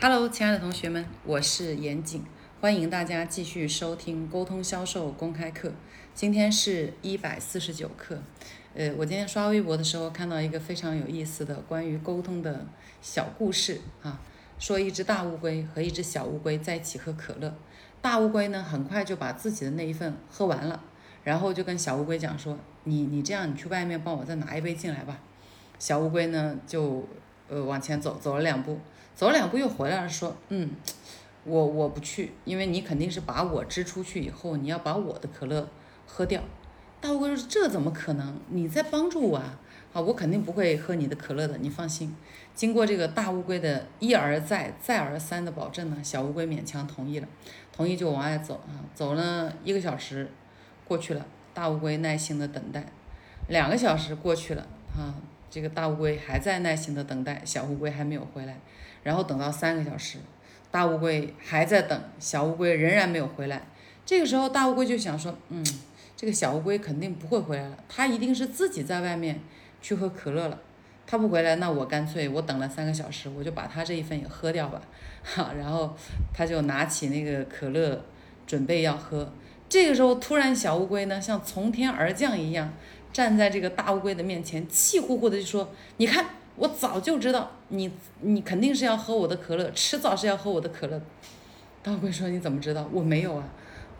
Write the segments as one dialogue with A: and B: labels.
A: Hello，亲爱的同学们，我是严谨，欢迎大家继续收听沟通销售公开课。今天是一百四十九课。呃，我今天刷微博的时候看到一个非常有意思的关于沟通的小故事啊，说一只大乌龟和一只小乌龟在一起喝可乐，大乌龟呢很快就把自己的那一份喝完了，然后就跟小乌龟讲说：“你你这样，你去外面帮我再拿一杯进来吧。”小乌龟呢就呃往前走，走了两步。走了两步又回来了，说：“嗯，我我不去，因为你肯定是把我支出去以后，你要把我的可乐喝掉。”大乌龟说：“这怎么可能？你在帮助我啊！啊，我肯定不会喝你的可乐的，你放心。”经过这个大乌龟的一而再、再而三的保证呢，小乌龟勉强同意了，同意就往外走啊。走了一个小时过去了，大乌龟耐心的等待，两个小时过去了啊，这个大乌龟还在耐心的等待，小乌龟还没有回来。然后等到三个小时，大乌龟还在等，小乌龟仍然没有回来。这个时候，大乌龟就想说：“嗯，这个小乌龟肯定不会回来了，它一定是自己在外面去喝可乐了。它不回来，那我干脆我等了三个小时，我就把它这一份也喝掉吧。”哈，然后他就拿起那个可乐，准备要喝。这个时候，突然小乌龟呢，像从天而降一样，站在这个大乌龟的面前，气呼呼的就说：“你看。”我早就知道你，你肯定是要喝我的可乐，迟早是要喝我的可乐。大乌龟说：“你怎么知道？我没有啊。”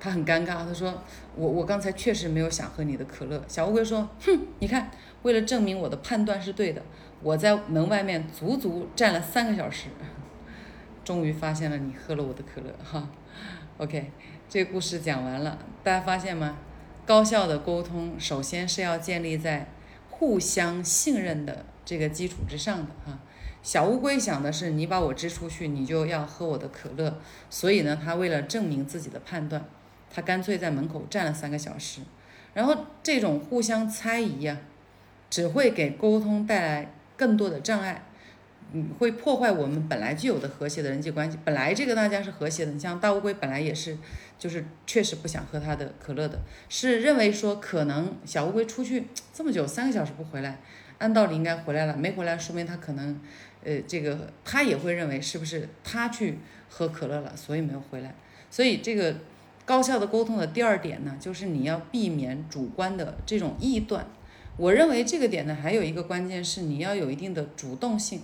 A: 他很尴尬，他说：“我我刚才确实没有想喝你的可乐。”小乌龟说：“哼，你看，为了证明我的判断是对的，我在门外面足足站了三个小时，终于发现了你喝了我的可乐。”哈，OK，这个故事讲完了，大家发现吗？高效的沟通首先是要建立在互相信任的。这个基础之上的哈，小乌龟想的是你把我支出去，你就要喝我的可乐，所以呢，他为了证明自己的判断，他干脆在门口站了三个小时。然后这种互相猜疑呀，只会给沟通带来更多的障碍，嗯，会破坏我们本来就有的和谐的人际关系。本来这个大家是和谐的，你像大乌龟本来也是，就是确实不想喝他的可乐的，是认为说可能小乌龟出去这么久三个小时不回来。按道理应该回来了，没回来，说明他可能，呃，这个他也会认为是不是他去喝可乐了，所以没有回来。所以这个高效的沟通的第二点呢，就是你要避免主观的这种臆断。我认为这个点呢，还有一个关键是你要有一定的主动性。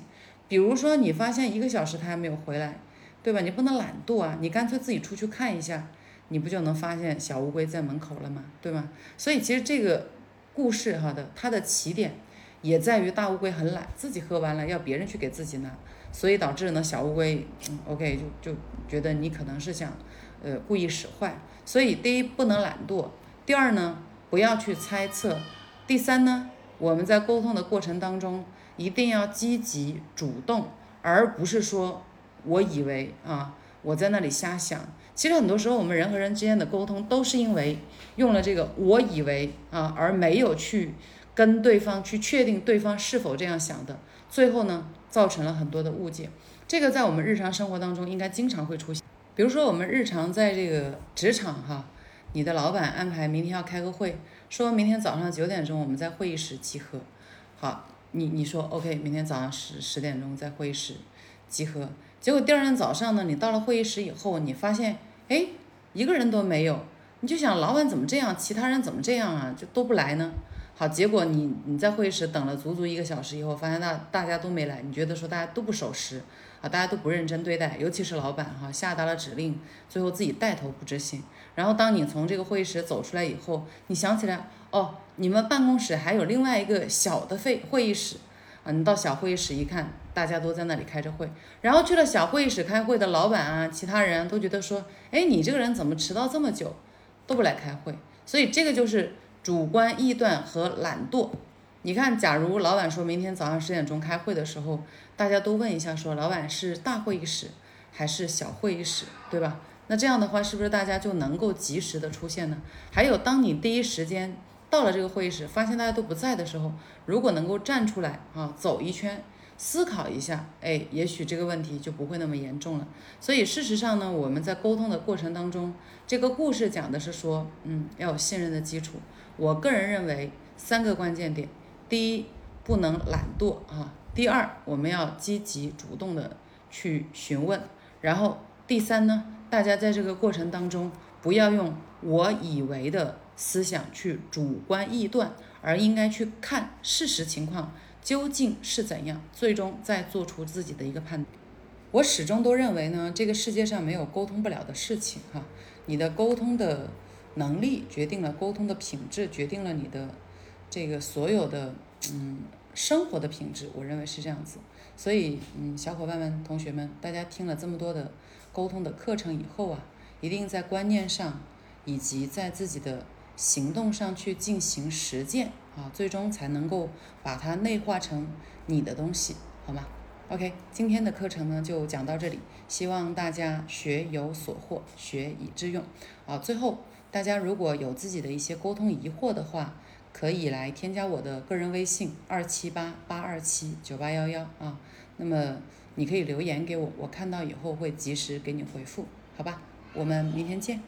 A: 比如说你发现一个小时他还没有回来，对吧？你不能懒惰啊，你干脆自己出去看一下，你不就能发现小乌龟在门口了吗？对吗？所以其实这个故事哈的它的起点。也在于大乌龟很懒，自己喝完了要别人去给自己拿，所以导致呢小乌龟嗯，OK 就就觉得你可能是想，呃故意使坏。所以第一不能懒惰，第二呢不要去猜测，第三呢我们在沟通的过程当中一定要积极主动，而不是说我以为啊我在那里瞎想。其实很多时候我们人和人之间的沟通都是因为用了这个我以为啊而没有去。跟对方去确定对方是否这样想的，最后呢，造成了很多的误解。这个在我们日常生活当中应该经常会出现。比如说，我们日常在这个职场哈，你的老板安排明天要开个会，说明天早上九点钟我们在会议室集合。好，你你说 OK，明天早上十十点钟在会议室集合。结果第二天早上呢，你到了会议室以后，你发现哎，一个人都没有，你就想老板怎么这样，其他人怎么这样啊，就都不来呢？好，结果你你在会议室等了足足一个小时以后，发现大大家都没来，你觉得说大家都不守时啊，大家都不认真对待，尤其是老板哈下达了指令，最后自己带头不执行。然后当你从这个会议室走出来以后，你想起来哦，你们办公室还有另外一个小的会会议室啊，你到小会议室一看，大家都在那里开着会。然后去了小会议室开会的老板啊，其他人都觉得说，哎，你这个人怎么迟到这么久，都不来开会？所以这个就是。主观臆断和懒惰，你看，假如老板说明天早上十点钟开会的时候，大家都问一下，说老板是大会议室还是小会议室，对吧？那这样的话，是不是大家就能够及时的出现呢？还有，当你第一时间到了这个会议室，发现大家都不在的时候，如果能够站出来啊，走一圈。思考一下，哎，也许这个问题就不会那么严重了。所以事实上呢，我们在沟通的过程当中，这个故事讲的是说，嗯，要有信任的基础。我个人认为三个关键点：第一，不能懒惰啊；第二，我们要积极主动的去询问。然后第三呢，大家在这个过程当中不要用我以为的思想去主观臆断，而应该去看事实情况究竟是怎样，最终再做出自己的一个判断。我始终都认为呢，这个世界上没有沟通不了的事情哈。你的沟通的能力决定了沟通的品质，决定了你的这个所有的嗯生活的品质。我认为是这样子。所以嗯，小伙伴们、同学们，大家听了这么多的沟通的课程以后啊，一定在观念上以及在自己的行动上去进行实践啊，最终才能够把它内化成你的东西，好吗？OK，今天的课程呢就讲到这里，希望大家学有所获，学以致用。啊，最后大家如果有自己的一些沟通疑惑的话，可以来添加我的个人微信二七八八二七九八幺幺啊。那么你可以留言给我，我看到以后会及时给你回复，好吧？我们明天见。